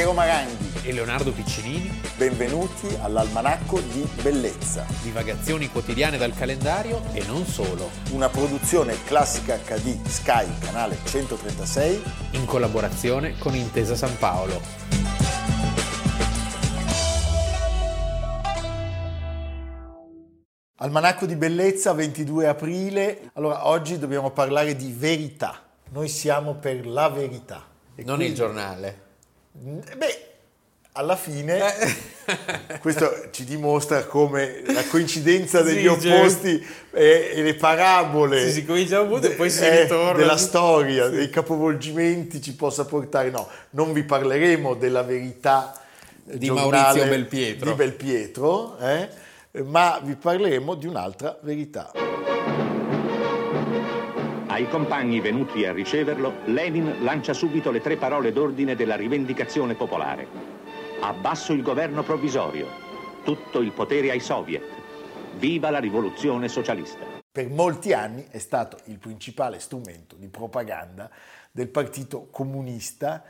Piero Maranghi e Leonardo Piccinini. Benvenuti all'Almanacco di Bellezza. Divagazioni quotidiane dal calendario e non solo. Una produzione classica HD Sky, canale 136. In collaborazione con Intesa San Paolo. Almanacco di Bellezza, 22 aprile. Allora, oggi dobbiamo parlare di verità. Noi siamo per la verità. E non quindi... il giornale. Beh, alla fine eh. questo ci dimostra come la coincidenza degli sì, opposti e, e, le parabole sì, si comincia punto e poi si eh, ritorna della storia, sì. dei capovolgimenti ci possa portare. No, non vi parleremo della verità di Maurizio Belpietro, di Belpietro eh, ma vi parleremo di un'altra verità. Ai compagni venuti a riceverlo, Lenin lancia subito le tre parole d'ordine della rivendicazione popolare. Abbasso il governo provvisorio, tutto il potere ai soviet, viva la rivoluzione socialista. Per molti anni è stato il principale strumento di propaganda del Partito Comunista,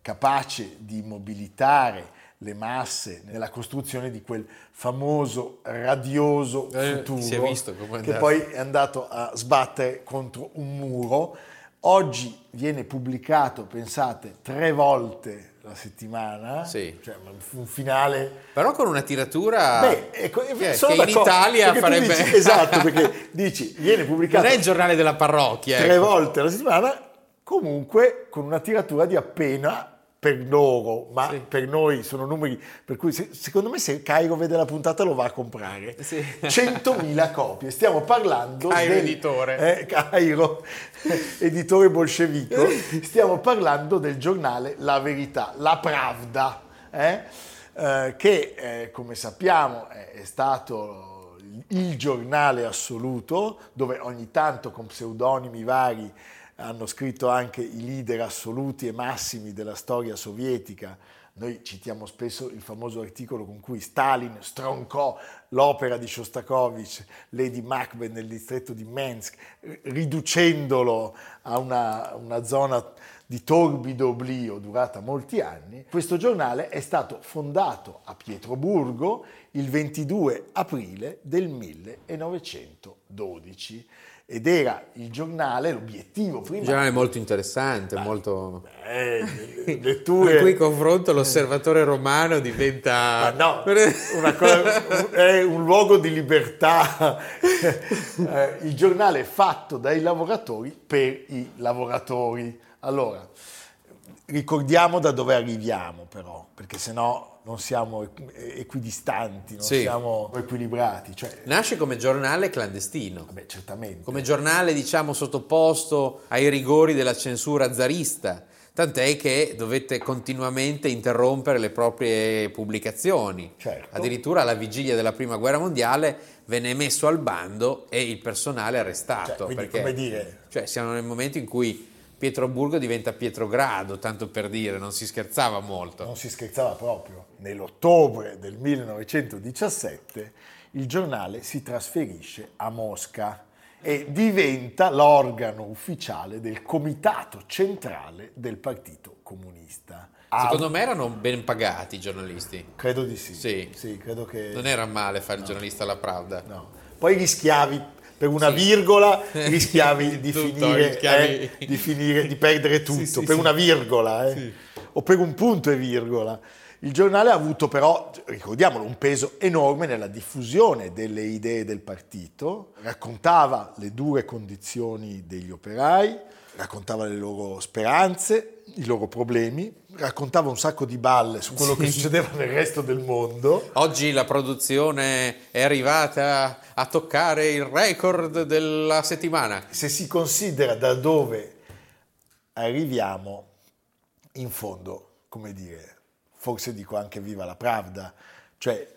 capace di mobilitare le masse nella costruzione di quel famoso radioso eh, futuro che poi è andato a sbattere contro un muro. Oggi viene pubblicato, pensate, tre volte la settimana, sì. cioè un finale... Però con una tiratura Beh, ecco, che, che in Italia farebbe... Dici, esatto, perché dici, viene pubblicato... Non è il giornale della parrocchia. Tre ecco. volte la settimana, comunque con una tiratura di appena per loro, ma sì. per noi sono numeri per cui se, secondo me se Cairo vede la puntata lo va a comprare. Sì. 100.000 copie, stiamo parlando Cairo del, editore. Eh, Cairo, editore bolscevico, stiamo parlando del giornale La Verità, La Pravda, eh, eh, che eh, come sappiamo è, è stato il giornale assoluto dove ogni tanto con pseudonimi vari hanno scritto anche i leader assoluti e massimi della storia sovietica. Noi citiamo spesso il famoso articolo con cui Stalin stroncò l'opera di Shostakovich, Lady Macbeth nel distretto di Mensk, riducendolo a una, una zona di torbido oblio durata molti anni. Questo giornale è stato fondato a Pietroburgo il 22 aprile del 1912 ed era il giornale, l'obiettivo prima. Un giornale molto interessante, beh, molto... Beh, letture... In cui confronto l'osservatore romano diventa... Ma no, cosa, è un luogo di libertà. Eh, il giornale è fatto dai lavoratori per i lavoratori. Allora, ricordiamo da dove arriviamo però, perché sennò non siamo equidistanti, non sì. siamo equilibrati. Cioè... Nasce come giornale clandestino. Vabbè, certamente. Come giornale, diciamo, sottoposto ai rigori della censura zarista. Tant'è che dovette continuamente interrompere le proprie pubblicazioni. Certo. Addirittura alla vigilia della prima guerra mondiale venne messo al bando e il personale arrestato. Cioè, perché, come dire... Cioè, siamo nel momento in cui Pietroburgo diventa Pietrogrado, tanto per dire, non si scherzava molto. Non si scherzava proprio. Nell'ottobre del 1917 il giornale si trasferisce a Mosca e diventa l'organo ufficiale del comitato centrale del Partito Comunista. Secondo me erano ben pagati i giornalisti. Credo di sì. Sì, sì credo che... Non era male fare no. il giornalista alla Pravda. No. Poi gli schiavi per una sì. virgola rischiavi di, tutto, finire, rischiavi... Eh, di, finire, di perdere tutto, sì, per una virgola, eh. o per un punto e virgola. Il giornale ha avuto però, ricordiamolo, un peso enorme nella diffusione delle idee del partito, raccontava le dure condizioni degli operai, raccontava le loro speranze, i loro problemi, raccontava un sacco di balle su quello sì. che succedeva nel resto del mondo. Oggi la produzione è arrivata a toccare il record della settimana. Se si considera da dove arriviamo, in fondo, come dire, forse dico anche viva la Pravda, cioè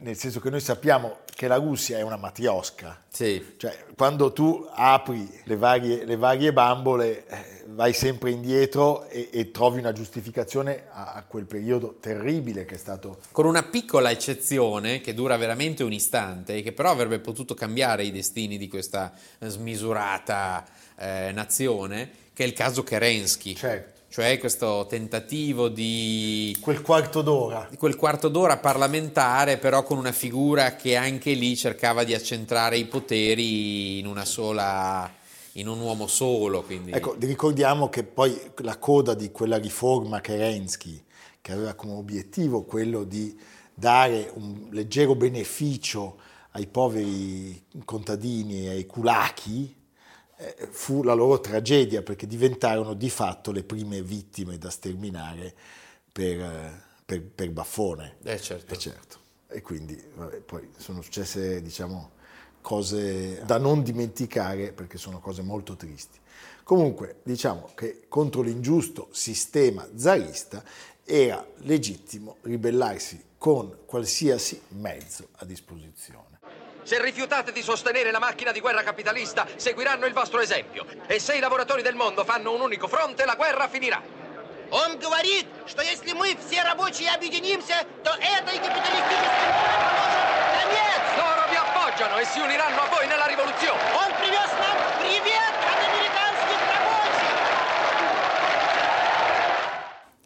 nel senso che noi sappiamo che la Russia è una matriosca. Sì. Cioè, quando tu apri le varie, le varie bambole, eh, vai sempre indietro e, e, trovi una giustificazione a, a, quel periodo terribile che è stato. Con una piccola eccezione che dura veramente un istante e che però avrebbe potuto cambiare i destini di questa smisurata eh, nazione, che è il caso Kerensky. Certo cioè questo tentativo di... Quel quarto d'ora. Quel quarto d'ora parlamentare, però con una figura che anche lì cercava di accentrare i poteri in una sola in un uomo solo. Quindi... Ecco, ricordiamo che poi la coda di quella riforma Kerensky, che aveva come obiettivo quello di dare un leggero beneficio ai poveri contadini e ai culacchi, eh, fu la loro tragedia perché diventarono di fatto le prime vittime da sterminare per, eh, per, per Baffone. Eh certo. Eh certo. E quindi vabbè, poi sono successe, diciamo, cose da non dimenticare perché sono cose molto tristi. Comunque diciamo che contro l'ingiusto sistema zarista era legittimo ribellarsi con qualsiasi mezzo a disposizione. Se rifiutate di sostenere la macchina di guerra capitalista, seguiranno il vostro esempio. E se i lavoratori del mondo fanno un unico fronte, la guerra finirà. Он говорит, что если мы все рабочие объединимся, то этой капиталистической поможет конец. Loro vi appoggiano e si uniranno a voi nella rivoluzione. Он привез нам привет от американских рабочих.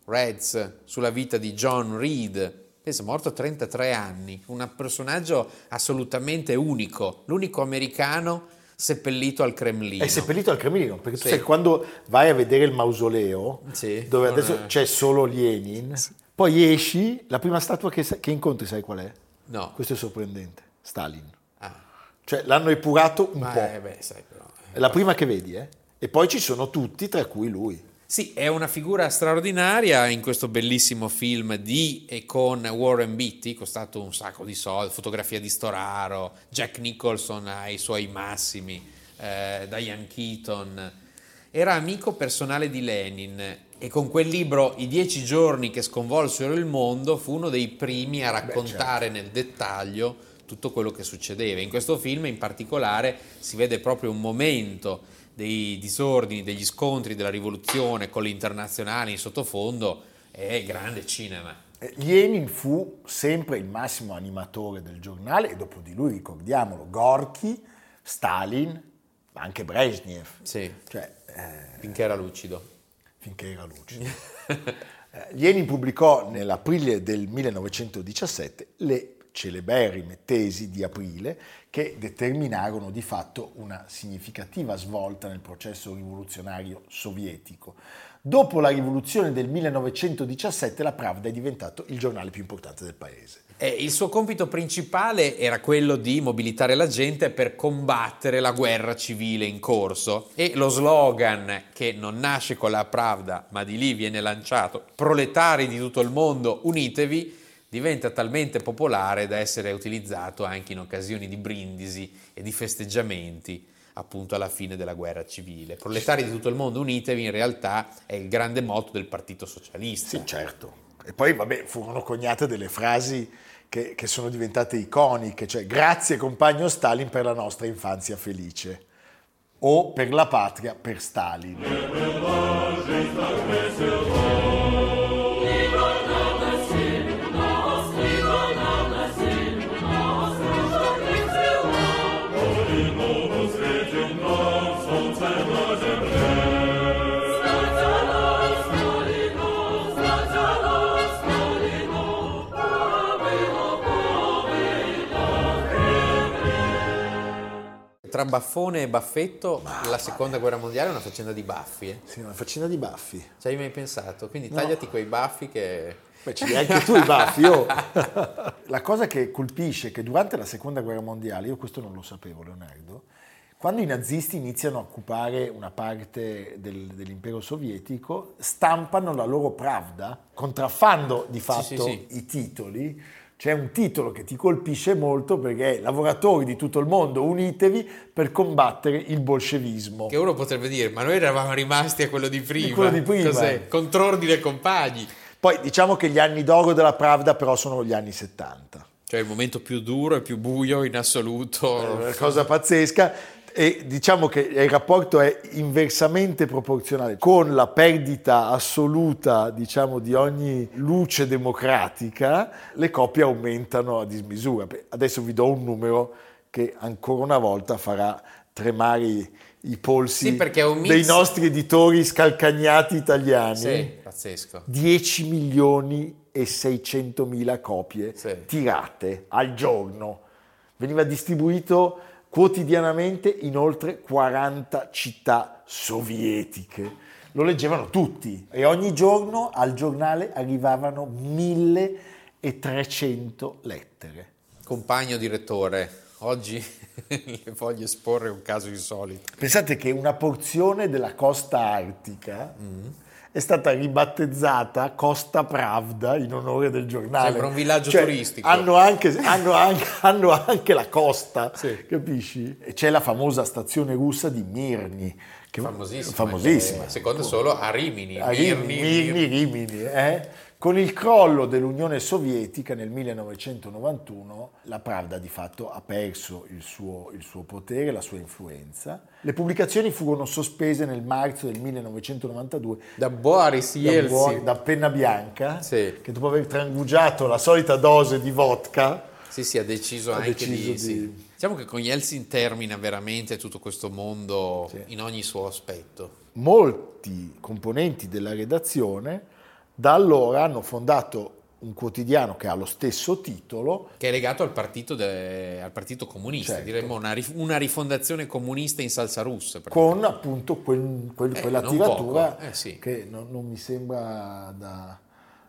Reds sulla vita di John Reed, pensa morto a 33 anni, un personaggio assolutamente unico, l'unico americano seppellito al Cremlino. È seppellito al Cremlino, perché Sì. sai quando vai a vedere il mausoleo, Sì, dove adesso c'è solo Lenin, poi esci, la prima statua che, che incontri sai qual è? No. Questo è sorprendente, Stalin. Ah, Cioè l'hanno epurato un ma po'. eh, beh, sai però. È la prima che vedi, eh? E poi ci sono tutti, tra cui lui. Sì, è una figura straordinaria in questo bellissimo film di e con Warren Beatty, costato un sacco di soldi, fotografia di Storaro, Jack Nicholson ai suoi massimi, eh, Diane Keaton. Era amico personale di Lenin e con quel libro I dieci giorni che sconvolsero il mondo fu uno dei primi a raccontare nel dettaglio tutto quello che succedeva. In questo film in particolare si vede proprio un momento dei disordini, degli scontri della rivoluzione con l'internazionale in sottofondo è grande cinema. Eh, Lenin fu sempre il massimo animatore del giornale e dopo di lui ricordiamolo, Gorky, Stalin, ma anche Brezhnev. Sì, Cioè, eh, finché era lucido. finché era lucido. Eh, Lenin pubblicò nell'aprile del 1917 le celeberrime tesi di aprile che determinarono di fatto una significativa svolta nel processo rivoluzionario sovietico. Dopo la rivoluzione del 1917 la Pravda è diventato il giornale più importante del paese. E il suo compito principale era quello di mobilitare la gente per combattere la guerra civile in corso e lo slogan che non nasce con la Pravda ma di lì viene lanciato, proletari di tutto il mondo, unitevi, diventa talmente popolare da essere utilizzato anche in occasioni di brindisi e di festeggiamenti appunto alla fine della guerra civile. Proletari di tutto il mondo, unitevi in realtà è il grande motto del Partito Socialista. Sì, certo. E poi, vabbè, furono coniate delle frasi che, che sono diventate iconiche, cioè grazie compagno Stalin per la nostra infanzia felice o per la patria per Stalin. Tra Baffone e Baffetto la seconda guerra mondiale è una faccenda di baffi. Eh? Sì, una faccina di baffi. Ci hai mai pensato? Quindi tagliati quei baffi che... Beh, ce li hai anche tu i baffi. io. La cosa che colpisce è che durante la seconda guerra mondiale, io questo non lo sapevo, Leonardo, quando i nazisti iniziano a occupare una parte del- dell'impero sovietico, stampano la loro Pravda, contraffando di fatto sì, sì. i titoli. C'è un titolo che ti colpisce molto perché è Lavoratori di tutto il mondo, unitevi per combattere il bolscevismo. Che uno potrebbe dire, ma noi eravamo rimasti a quello di prima. quello di prima. Cos'è? Contrordine compagni. Poi diciamo che gli anni d'oro della Pravda però sono gli anni 70. Cioè il momento più duro e più buio in assoluto. È una cosa pazzesca e diciamo che il rapporto è inversamente proporzionale con la perdita assoluta diciamo di ogni luce democratica le coppie aumentano a dismisura adesso vi do un numero che ancora una volta farà tremare i, polsi Sì, dei nostri editori scalcagnati italiani. Sì, pazzesco. 10 milioni e 600 mila copie Sì. tirate al giorno. Veniva distribuito quotidianamente in oltre 40 città sovietiche. Lo leggevano tutti e ogni giorno al giornale arrivavano 1300 lettere. Compagno direttore, oggi le voglio esporre un caso insolito. Pensate che una porzione della costa artica è stata ribattezzata Costa Pravda in onore del giornale. Sembra un villaggio Cioè, turistico. Hanno anche, hanno anche- hanno anche la costa, Sì. capisci? E c'è la famosa stazione russa di Mirni. Che Famosissima. famosissima. che Secondo solo a Rimini. A Mirni, Rimini, Mirni, Rimini, eh? Con il crollo dell'Unione Sovietica nel 1991, la Pravda di fatto ha perso il suo, il suo potere, la sua influenza. Le pubblicazioni furono sospese nel marzo del 1992 Da Boris da, Yeltsin. Buon- da Penna Bianca, Sì. che dopo aver trangugiato la solita dose di vodka, Sì, sì, ha deciso Ha anche deciso di... di- sì. Diciamo che con Yeltsin termina veramente tutto questo mondo Sì. in ogni suo aspetto. molti componenti della redazione da allora hanno fondato un quotidiano che ha lo stesso titolo, Che è legato al partito, de- al partito comunista, Certo. diremmo una, una rifondazione comunista in salsa russa. con appunto quel- quel- Eh, quella tiratura eh, sì. che non, non mi sembra da,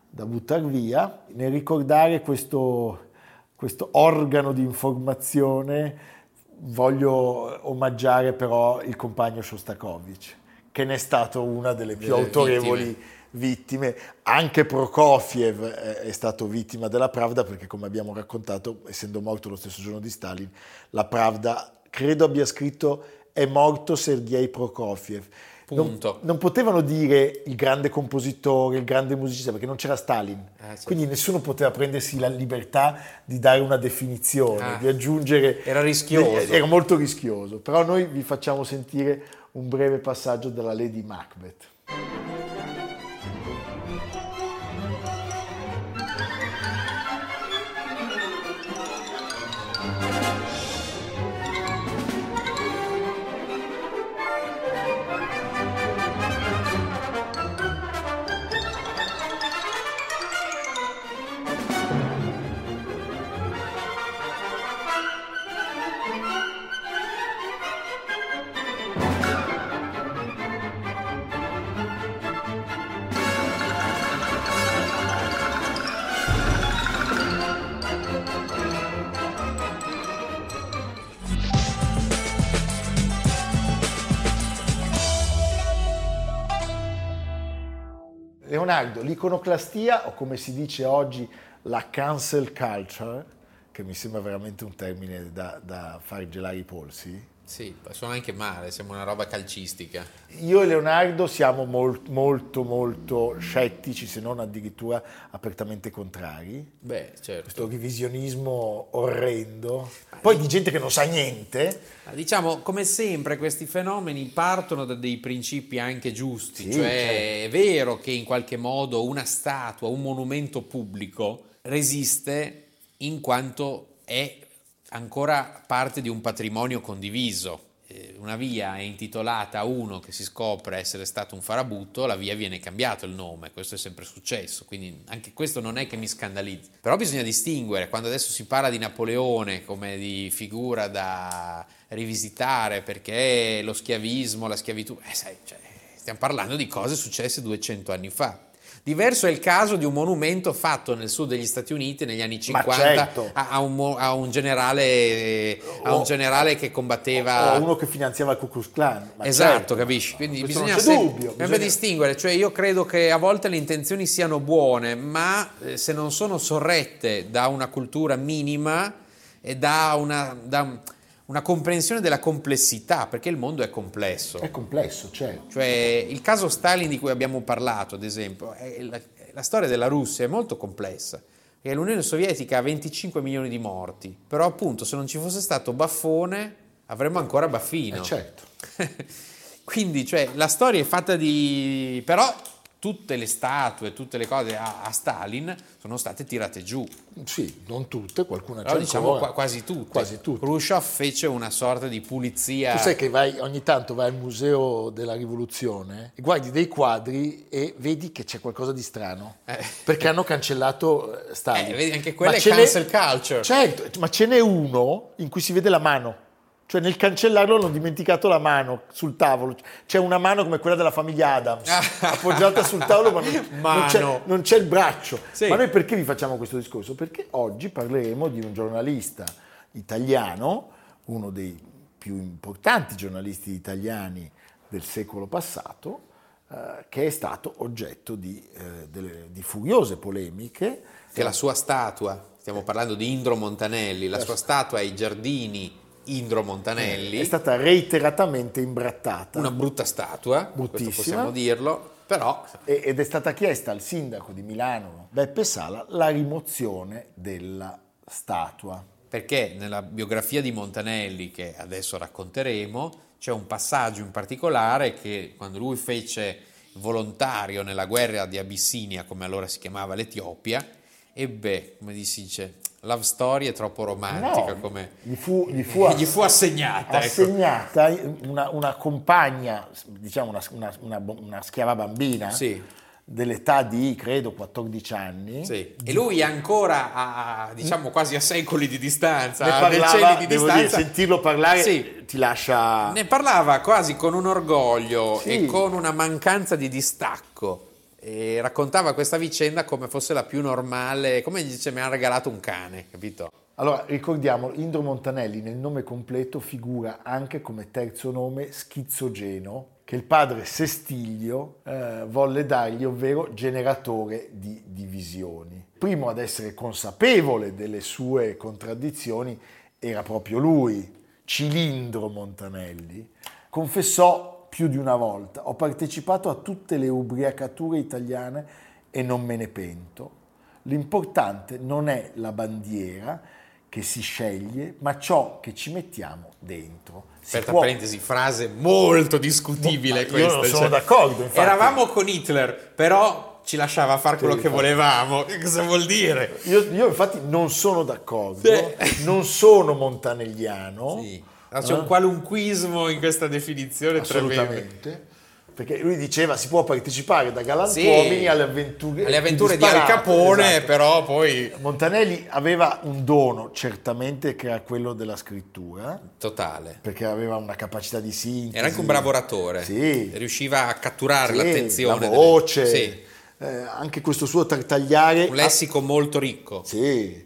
da buttare via. Nel ricordare questo, questo organo di informazione voglio omaggiare però il compagno Shostakovich, che ne è stato una delle più Delle autorevoli vittime. Anche Prokofiev è- è stato vittima della Pravda perché, come abbiamo raccontato, essendo morto lo stesso giorno di Stalin, la Pravda credo abbia scritto è morto Sergei Prokofiev. Non, non potevano dire il grande compositore, il grande musicista, perché non c'era Stalin. Eh, certo. Quindi nessuno poteva prendersi la libertà di dare una definizione, Ah. di aggiungere... Era rischioso. Era molto rischioso. Però noi vi facciamo sentire un breve passaggio della Lady Macbeth. Leonardo, l'iconoclastia, o come si dice oggi, la cancel culture, che mi sembra veramente un termine da, da far gelare i polsi, Sì, suona anche male, sembra una roba calcistica. Io e Leonardo siamo mol- molto molto scettici, se non addirittura apertamente contrari. Beh, certo. Questo revisionismo orrendo. Poi di gente che non sa niente. Ma Diciamo, come sempre, questi fenomeni partono da dei principi anche giusti, Sì, cioè certo. è vero che in qualche modo una statua, un monumento pubblico resiste in quanto è ancora parte di un patrimonio condiviso. Eh, Una via è intitolata a uno che si scopre essere stato un farabutto, la via viene cambiato il nome, questo è sempre successo, quindi anche questo non è che mi scandalizzi. Però bisogna distinguere, quando adesso si parla di Napoleone come di figura da rivisitare perché lo schiavismo, la schiavitù, eh, sai, cioè, stiamo parlando di cose successe 200 anni fa. Diverso è il caso di un monumento fatto nel sud degli Stati Uniti negli anni Ma 50 certo. a, a un, a un generale, a un generale che combatteva O uno che finanziava il Ku Klux Klan. Esatto, certo. capisci? Quindi Questo bisogna, non c'è se- dubbio, bisogna bisogna- distinguere, cioè io credo che a volte le intenzioni siano buone, ma eh, se non sono sorrette da una cultura minima e da una, da una comprensione della complessità, perché il mondo è complesso. È complesso, certo. Cioè, il caso Stalin di cui abbiamo parlato, ad esempio, la, la storia della Russia è molto complessa. E l'Unione Sovietica ha 25 milioni di morti, però appunto se non ci fosse stato Baffone avremmo ancora Baffino. Eh, certo. Quindi, cioè, la storia è fatta di... però tutte le statue, tutte le cose a, a Stalin sono state tirate giù. Sì, non tutte, qualcuna Però diciamo ancora. qua- quasi tutte. Quasi tutte. Khrushchev fece una sorta di pulizia. Tu sai che vai, ogni tanto vai al museo della rivoluzione guardi dei quadri e vedi che c'è qualcosa di strano. Eh. Perché hanno cancellato eh, Stalin. Eh, vedi, anche quella Ma è cancel culture. Certo, ma ce n'è uno in cui si vede la mano. Cioè nel cancellarlo hanno dimenticato la mano sul tavolo. C'è una mano come quella della famiglia Adams, appoggiata sul tavolo, ma non, c'è, non c'è il braccio. Sì. Ma noi perché vi facciamo questo discorso? Perché oggi parleremo di un giornalista italiano, uno dei più importanti giornalisti italiani del secolo passato, eh, che è stato oggetto di, eh, delle- di furiose polemiche. che la sua statua, stiamo parlando di Indro Montanelli, la sua statua ai giardini Indro Montanelli, È stata reiteratamente imbrattata. una brutta statua, Bruttissima. possiamo dirlo, però ed è stata chiesta al sindaco di Milano, Beppe Sala, la rimozione della statua. perché nella biografia di Montanelli, che adesso racconteremo, c'è un passaggio in particolare che quando lui fece volontario nella guerra di Abissinia, come allora si chiamava l'Etiopia, ebbe, come si dice, love story è troppo romantica No, come... gli fu, gli fu ass- Gli fu assegnata, ecco. assegnata una, una compagna, diciamo una, una- una schiava bambina, Sì. dell'età di, credo, 14 anni. Sì. E lui ancora a, diciamo quasi a secoli di distanza, Ne a parlava, decenni di devo dire, distanza. sentirlo parlare Sì. ti lascia... Ne parlava quasi con un orgoglio Sì. e con una mancanza di distacco. E raccontava questa vicenda come fosse la più normale, come dice mi ha regalato un cane, capito? Allora, ricordiamo, Indro Montanelli nel nome completo figura anche come terzo nome schizogeno che il padre Sestiglio eh, volle dargli, ovvero generatore di divisioni. Primo ad essere consapevole delle sue contraddizioni era proprio lui, Cilindro Montanelli. Confessò più di una volta, ho partecipato a tutte le ubriacature italiane e non me ne pento. L'importante non è la bandiera che si sceglie, ma ciò che ci mettiamo dentro. Si Aperta può- parentesi, frase molto discutibile io questa. non sono cioè, d'accordo, infatti. Eravamo con Hitler, però ci lasciava fare quello che volevamo. Che cosa vuol dire? Io, io infatti non sono d'accordo, Sì. non sono montanelliano. Sì. C'è un qualunquismo in questa definizione. Assolutamente. Perché lui diceva si può partecipare da galantuomini Sì. alle avventure, Alle avventure di Al Capone, esatto. però poi... Montanelli aveva un dono, certamente, che era quello della scrittura, Totale. perché aveva una capacità di sintesi. Era anche un bravo oratore. Sì. Riusciva a catturare Sì, l'attenzione. La delle- voce, Sì. eh, anche questo suo tartagliare. Un lessico molto ricco. Sì.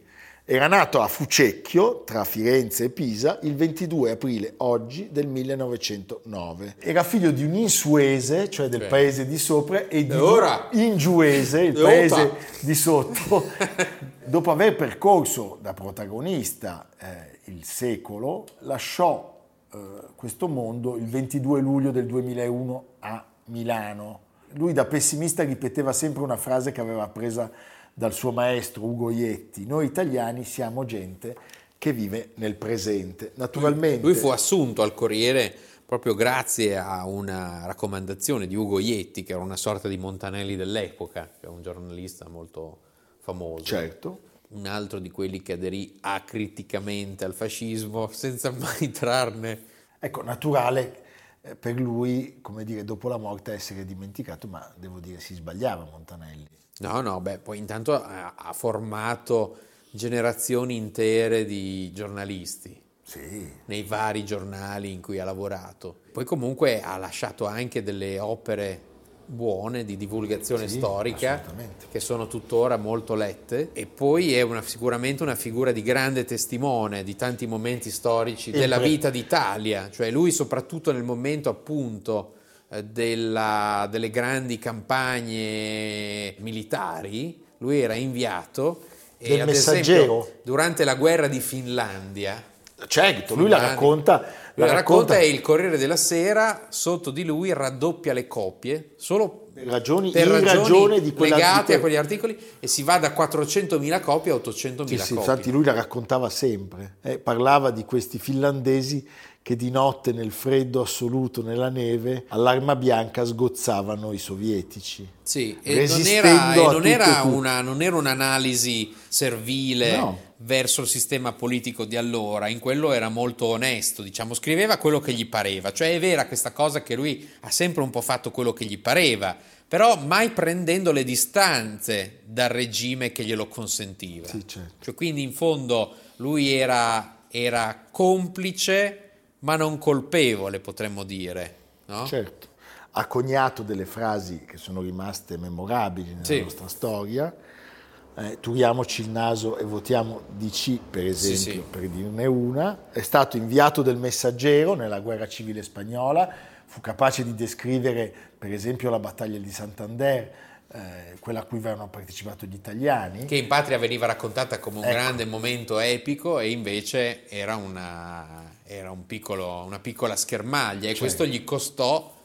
Era nato a Fucecchio, tra Firenze e Pisa, il 22 aprile oggi del 1909. Era figlio di un insuese, cioè del Sì. paese di sopra, e di ora? un ingiuese, il paese di sotto. Dopo aver percorso da protagonista eh, il secolo, lasciò eh, questo mondo il 22 luglio del 2001 a Milano. Lui da pessimista ripeteva sempre una frase che aveva presa dal suo maestro Ugo Ietti, noi italiani siamo gente che vive nel presente. Naturalmente Lui fu assunto al Corriere proprio grazie a una raccomandazione di Ugo Ietti, che era una sorta di Montanelli dell'epoca, che è un giornalista molto famoso. certo, Un altro di quelli che aderì acriticamente al fascismo senza mai trarne. ecco, naturale eh, per lui, come dire, dopo la morte essere dimenticato, ma devo dire si sbagliava Montanelli. No, no, beh, poi intanto ha, ha formato generazioni intere di giornalisti. Sì, nei vari giornali in cui ha lavorato. Poi comunque ha lasciato anche delle opere buone di divulgazione Sì, storica che sono tuttora molto lette. E poi è una- sicuramente una figura di grande testimone di tanti momenti storici E della pre- vita d'Italia, cioè lui soprattutto nel momento appunto della- delle grandi campagne militari, lui era inviato e Del Messaggero? esempio durante la guerra di Finlandia certo, lui la Finlandia. racconta... La racconta e il Corriere della Sera sotto di lui raddoppia le copie solo ragioni, per ragioni ragione di quella legate di a quegli articoli e si va da 400.000 copie a 800.000 Sì, sì, copie. infatti lui la raccontava sempre, eh, parlava di questi finlandesi che di notte nel freddo assoluto nella neve all'arma bianca sgozzavano i sovietici. Sì, e non era, e non era, una, non era un'analisi servile no. verso il sistema politico di allora, in quello era molto onesto, diciamo, scriveva quello che gli pareva, cioè è vera questa cosa che lui ha sempre un po' fatto quello che gli pareva, però mai prendendo le distanze dal regime che glielo consentiva. Sì, certo. cioè, quindi in fondo lui era, era complice ma non colpevole, potremmo dire. No? Certo ha coniato delle frasi che sono rimaste memorabili nella sì. nostra storia. Eh, turiamoci il naso e votiamo DC, per esempio, sì, sì. per dirne una. È stato inviato del messaggero nella guerra civile spagnola, fu capace di descrivere, per esempio, la battaglia di Santander, eh, quella a cui avevano partecipato gli italiani. Che in patria veniva raccontata come un ecco. grande momento epico e invece era una, era un piccolo, una piccola schermaglia e certo. questo gli costò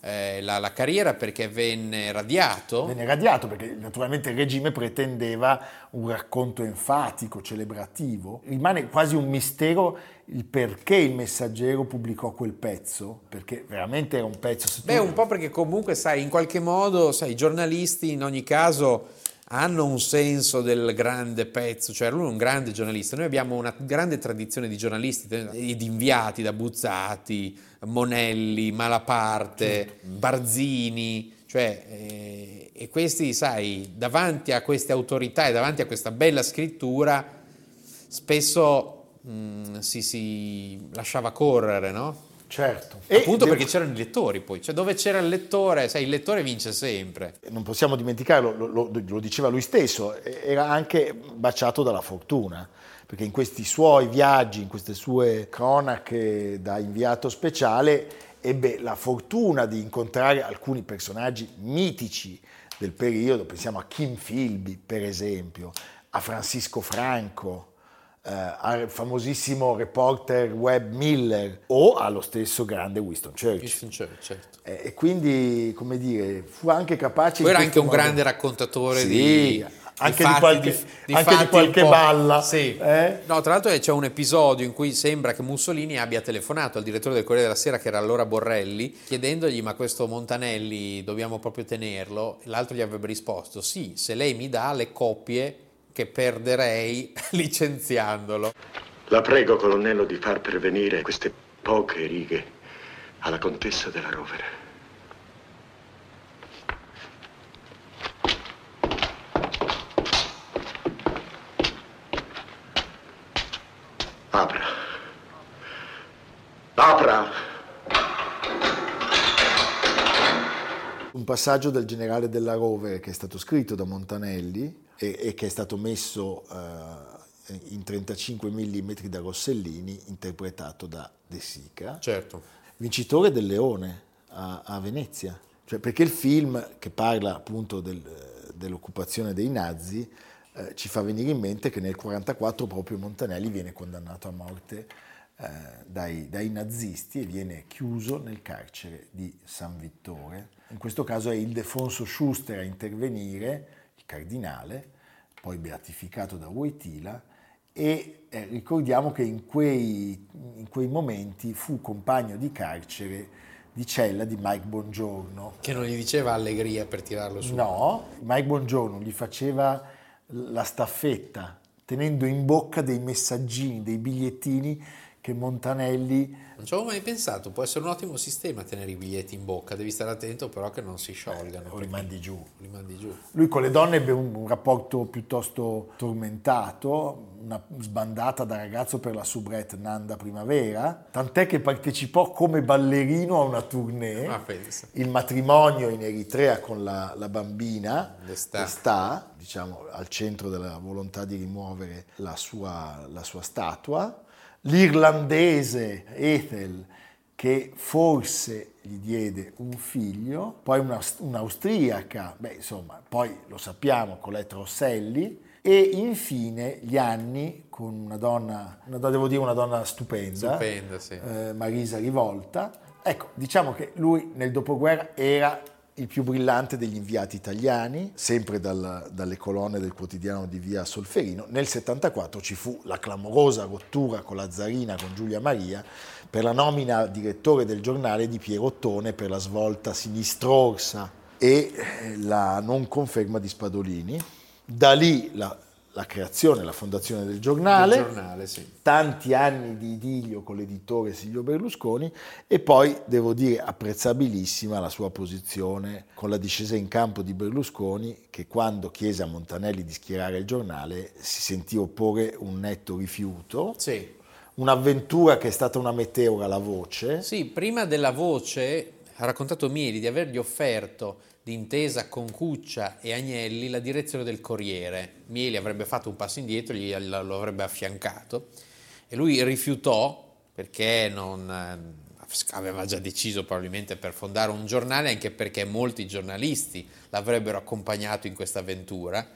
eh, la, la, carriera perché venne radiato. Venne radiato perché naturalmente il regime pretendeva un racconto enfatico, celebrativo. Rimane quasi un mistero il perché il messaggero pubblicò quel pezzo, perché veramente era un pezzo... Beh, un po' perché comunque, sai, in qualche modo, sai, i giornalisti in ogni caso hanno un senso del grande pezzo, cioè lui è un grande giornalista, noi abbiamo una grande tradizione di giornalisti di inviati da Buzzati, Monelli, Malaparte, Barzini, cioè, eh, e questi, sai, davanti a queste autorità e davanti a questa bella scrittura, spesso mh, mm, si, si lasciava correre, no? Certo. E Appunto devo... perché c'erano i lettori poi, cioè dove c'era il lettore, sai, il lettore vince sempre. Non possiamo dimenticarlo, lo, lo, lo diceva lui stesso, era anche baciato dalla fortuna, perché in questi suoi viaggi, in queste sue cronache da inviato speciale, ebbe la fortuna di incontrare alcuni personaggi mitici del periodo, pensiamo a Kim Philby per esempio, a Francisco Franco, al famosissimo reporter Webb Miller o allo stesso grande Winston Churchill. Winston Churchill certo. eh, e quindi, come dire, fu anche capace... Poi era anche un modo... grande raccontatore sì, di... Anche, di, qualche, di, di anche di qualche balla. Sì. Eh? No, tra l'altro c'è un episodio in cui sembra che Mussolini abbia telefonato al direttore del Corriere della Sera, che era allora Borrelli, chiedendogli ma questo Montanelli dobbiamo proprio tenerlo. L'altro gli avrebbe risposto sì, se lei mi dà le copie che perderei licenziandolo. La prego, colonnello, di far pervenire queste poche righe alla contessa della Rovere. Apra. Apra! Un passaggio del generale della Rovere che è stato scritto da Montanelli e, e che è stato messo uh, in 35 mm da Rossellini, interpretato da De Sica, certo. vincitore del Leone a, a Venezia. Cioè, perché il film che parla appunto del, dell'occupazione dei nazi eh, ci fa venire in mente che nel 1944 proprio Montanelli viene condannato a morte eh, dai, dai, nazisti e viene chiuso nel carcere di San Vittore. In questo caso è Ildefonso Schuster a intervenire cardinale, poi beatificato da Wojtyla, e eh, ricordiamo che in quei, in quei, momenti fu compagno di carcere di cella di Mike Bongiorno. Che non gli diceva allegria per tirarlo su. No, Mike Bongiorno gli faceva la staffetta tenendo in bocca dei messaggini, dei bigliettini che Montanelli non ci avevo mai pensato, può essere un ottimo sistema tenere i biglietti in bocca, devi stare attento però che non si sciolgano. o li mandi giù. Li mandi giù. Lui con le donne ebbe un, un, rapporto piuttosto tormentato, una sbandata da ragazzo per la soubrette Nanda Primavera, tant'è che partecipò come ballerino a una tournée. Ah. Il matrimonio in Eritrea con la, la bambina, Destà. sta, diciamo, al centro della volontà di rimuovere la sua, la sua statua l'irlandese Ethel che forse gli diede un figlio, poi una, un'austriaca, beh insomma, poi lo sappiamo, Colette Rosselli, e infine gli anni con una donna, una, devo dire una donna stupenda, stupenda sì. eh, Marisa Rivolta. Ecco, diciamo che lui nel dopoguerra era il più brillante degli inviati italiani, sempre dal, dalle colonne del quotidiano di via Solferino. Nel 74 ci fu la clamorosa rottura con la Zarina, con Giulia Maria, per la nomina direttore del giornale di Piero Ottone per la svolta sinistrorsa e la non conferma di Spadolini. Da lì la, la creazione, la fondazione del giornale, Del giornale, sì. tanti anni di idillio con l'editore Silvio Berlusconi e poi devo dire apprezzabilissima la sua posizione con la discesa in campo di Berlusconi che quando chiese a Montanelli di schierare il giornale si sentì opporre un netto rifiuto. Sì. Un'avventura che è stata una meteora alla voce. Sì, prima della voce ha raccontato Mieli di avergli offerto d'intesa con Cuccia e Agnelli la direzione del Corriere. Mieli avrebbe fatto un passo indietro, gli lo avrebbe affiancato e lui rifiutò perché non eh, aveva già deciso probabilmente per fondare un giornale, anche perché molti giornalisti l'avrebbero accompagnato in questa avventura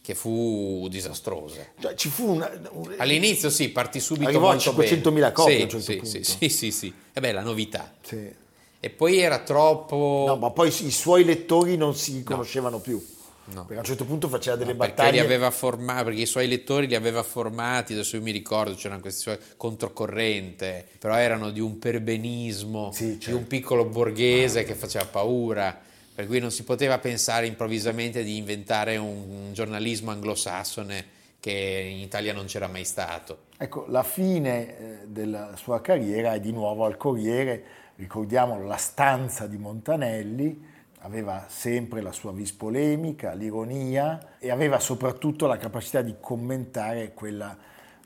che fu disastrosa. Cioè, ci fu una, un- All'inizio sì, partì subito Arrivò a molto 500.000 bene. copie Sì, a un certo sì, punto. sì, sì, sì, sì. E beh, la novità. Sì. E poi era troppo... No, ma poi i suoi lettori non si riconoscevano più. No. Perché a un certo punto faceva delle No, perché battaglie. li aveva formati, perché i suoi lettori li aveva formati, adesso io mi ricordo, c'erano questi suoi controcorrente, però erano di un perbenismo, Sì, di certo. un piccolo borghese che faceva paura, per cui non si poteva pensare improvvisamente di inventare un giornalismo anglosassone che in Italia non c'era mai stato. Ecco, la fine eh, della sua carriera è di nuovo al Corriere, ricordiamolo, la stanza di Montanelli, aveva sempre la sua vis polemica, l'ironia e aveva soprattutto la capacità di commentare quella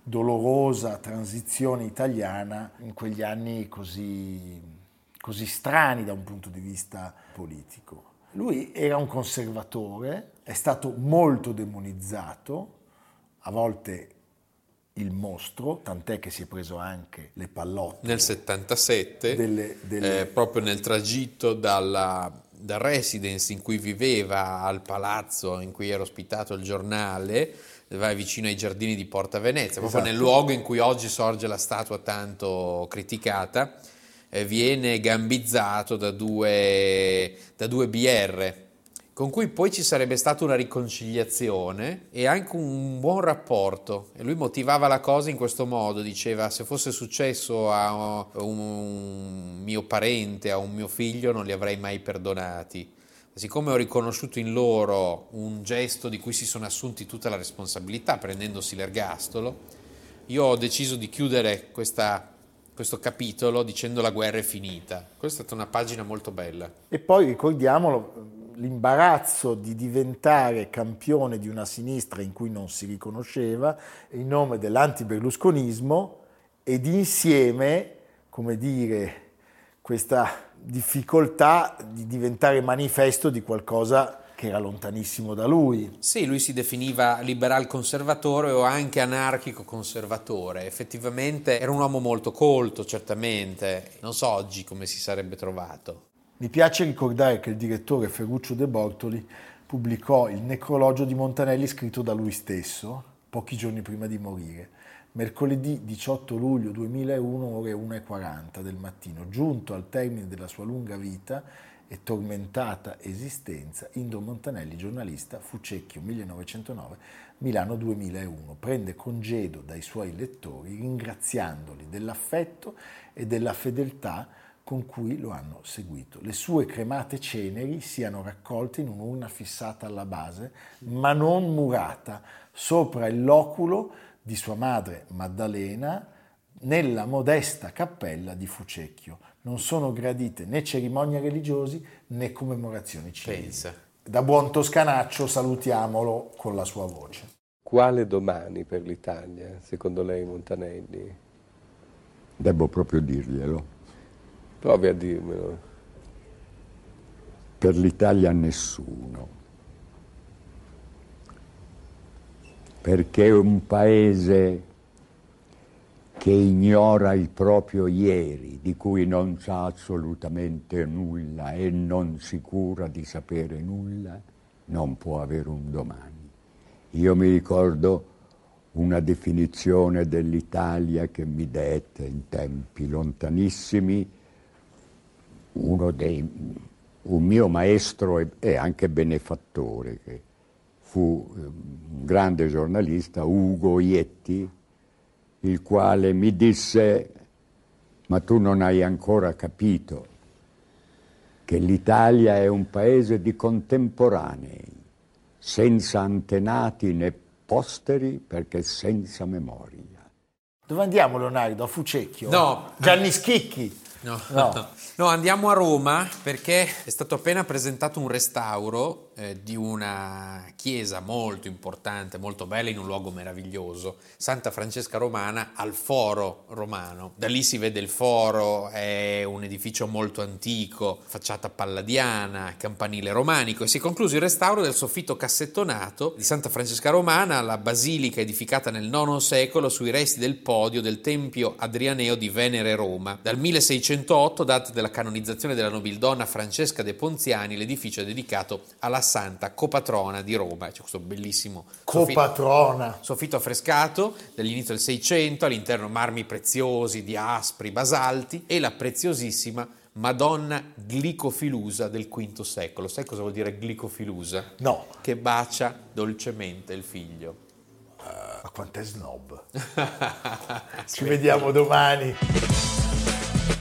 dolorosa transizione italiana in quegli anni così, così strani da un punto di vista politico. Lui era un conservatore, è stato molto demonizzato, a volte il mostro, tant'è che si è preso anche le pallotte. Nel 77, Delle- delle- eh, proprio nel tragitto dalla, dal residence in cui viveva al palazzo in cui era ospitato il giornale, vai vicino ai giardini di Porta Venezia, proprio Esatto. nel luogo in cui oggi sorge la statua tanto criticata, eh, viene gambizzato da due, da due BR con cui poi ci sarebbe stata una riconciliazione e anche un buon rapporto. E lui motivava la cosa in questo modo, diceva se fosse successo a un mio parente, a un mio figlio, non li avrei mai perdonati. Siccome ho riconosciuto in loro un gesto di cui si sono assunti tutta la responsabilità, prendendosi l'ergastolo, io ho deciso di chiudere questa- questo capitolo dicendo la guerra è finita. Questa è stata una pagina molto bella. E poi ricordiamolo, l'imbarazzo di diventare campione di una sinistra in cui non si riconosceva in nome dell'antiberlusconismo ed insieme, come dire, questa difficoltà di diventare manifesto di qualcosa che era lontanissimo da lui. Sì, lui si definiva liberal conservatore o anche anarchico conservatore. Effettivamente era un uomo molto colto, certamente. Non so oggi come si sarebbe trovato. Mi piace ricordare che il direttore Ferruccio De Bortoli pubblicò il necrologio di Montanelli scritto da lui stesso, pochi giorni prima di morire, mercoledì 18 luglio 2001, ore 1.40 del mattino, giunto al termine della sua lunga vita e tormentata esistenza, Indro Montanelli, giornalista, Fucecchio 1909, Milano 2001. Prende congedo dai suoi lettori ringraziandoli dell'affetto e della fedeltà con cui lo hanno seguito. Le sue cremate ceneri siano raccolte in un'urna fissata alla base, ma non murata, sopra il loculo di sua madre Maddalena, nella modesta cappella di Fucecchio. Non sono gradite né cerimonie religiosi né commemorazioni civili. Pensa. Da buon toscanaccio salutiamolo con la sua voce. Quale domani per l'Italia, secondo lei, Montanelli? Devo proprio dirglielo. Provi a dirmelo. Per l'Italia nessuno. Perché è un paese che ignora il proprio ieri, di cui non sa assolutamente nulla e non si cura di sapere nulla, non può avere un domani. Io mi ricordo una definizione dell'Italia che mi dette in tempi lontanissimi uno dei un mio maestro e, e anche benefattore, che fu eh, un grande giornalista, Ugo Ietti, il quale mi disse, ma tu non hai ancora capito che l'Italia è un paese di contemporanei, senza antenati né posteri perché senza memoria. Dove andiamo Leonardo? A Fucecchio? No. Gianni Schicchi? No. No. No, andiamo a Roma perché è stato appena presentato un restauro eh, di una chiesa molto importante, molto bella, in un luogo meraviglioso, Santa Francesca Romana al Foro Romano. Da lì si vede il foro, è un edificio molto antico, facciata palladiana, campanile romanico e si è concluso il restauro del soffitto cassettonato di Santa Francesca Romana, la basilica edificata nel IX secolo sui resti del podio del Tempio Adrianeo di Venere Roma. Dal 1608, data della canonizzazione della nobildonna Francesca de Ponziani, l'edificio è dedicato alla santa copatrona di Roma. C'è questo bellissimo soffitto, Copatrona. soffitto affrescato dall'inizio del Seicento, all'interno marmi preziosi di aspri basalti e la preziosissima Madonna glicofilusa del V secolo. Sai cosa vuol dire glicofilusa? No. Che bacia dolcemente il figlio. Ma quant'è snob. Ci vediamo domani.